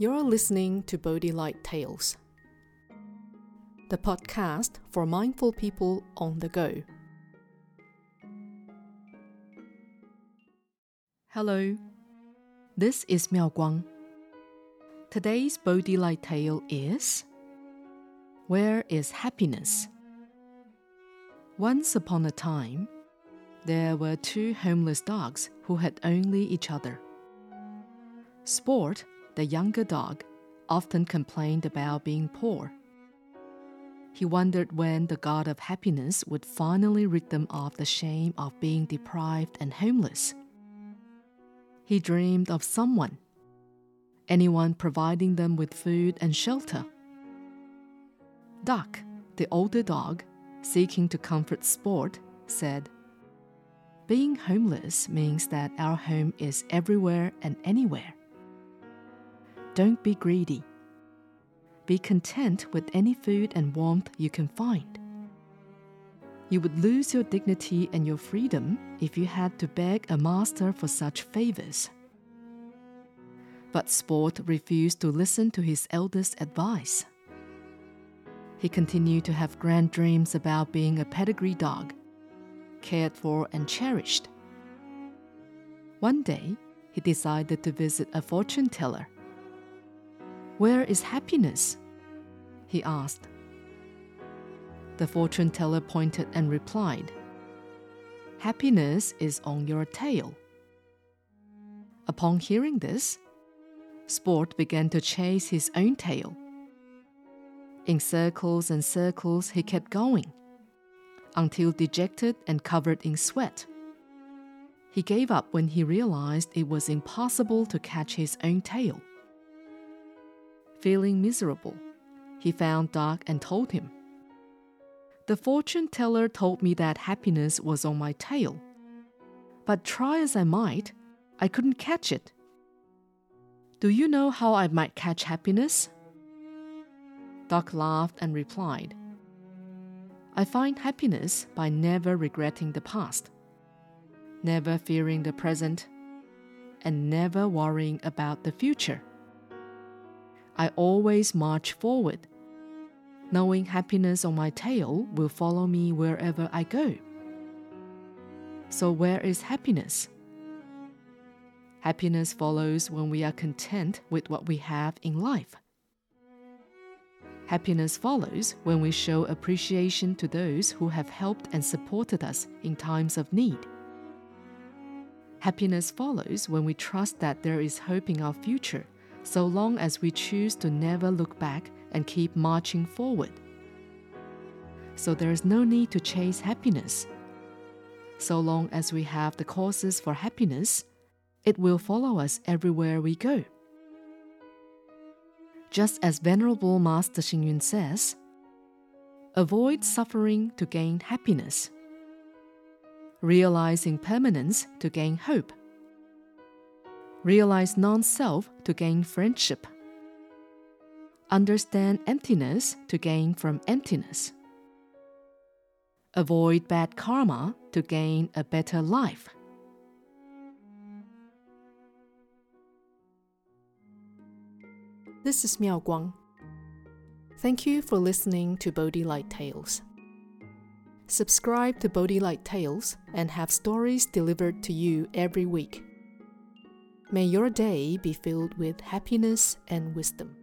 You're listening to Bodhi Light Tales, the podcast for mindful people on the go. Hello, this is Miao Guang. Today's Bodhi Light tale is Where is Happiness? Once upon a time, there were two homeless dogs who had only each other. Sport, the younger dog, often complained about being poor. He wondered when the god of happiness would finally rid them of the shame of being deprived and homeless. He dreamed of someone, anyone providing them with food and shelter. Duck, the older dog, seeking to comfort Sport, said, Being homeless means that our home is everywhere and anywhere. Don't be greedy. Be content with any food and warmth you can find. You would lose your dignity and your freedom if you had to beg a master for such favors. But Sport refused to listen to his eldest advice. He continued to have grand dreams about being a pedigree dog, cared for and cherished. One day, he decided to visit a fortune teller. Where is happiness? he asked. The fortune teller pointed and replied, Happiness is on your tail. Upon hearing this, Sport began to chase his own tail. In circles and circles, he kept going, until dejected and covered in sweat. He gave up when he realized it was impossible to catch his own tail. Feeling miserable, he found Doc and told him, The fortune teller told me that happiness was on my tail. But try as I might, I couldn't catch it. Do you know how I might catch happiness? Doc laughed and replied, I find happiness by never regretting the past, never fearing the present, and never worrying about the future. I always march forward, knowing happiness on my tail will follow me wherever I go. So, where is happiness? Happiness follows when we are content with what we have in life. Happiness follows when we show appreciation to those who have helped and supported us in times of need. Happiness follows when we trust that there is hope in our future so long as we choose to never look back and keep marching forward. So there is no need to chase happiness. So long as we have the causes for happiness, it will follow us everywhere we go. Just as Venerable Master Hsing says, avoid suffering to gain happiness, realizing permanence to gain hope Realize non self to gain friendship. Understand emptiness to gain from emptiness. Avoid bad karma to gain a better life. This is Miao Guang. Thank you for listening to Bodhi Light Tales. Subscribe to Bodhi Light Tales and have stories delivered to you every week. May your day be filled with happiness and wisdom.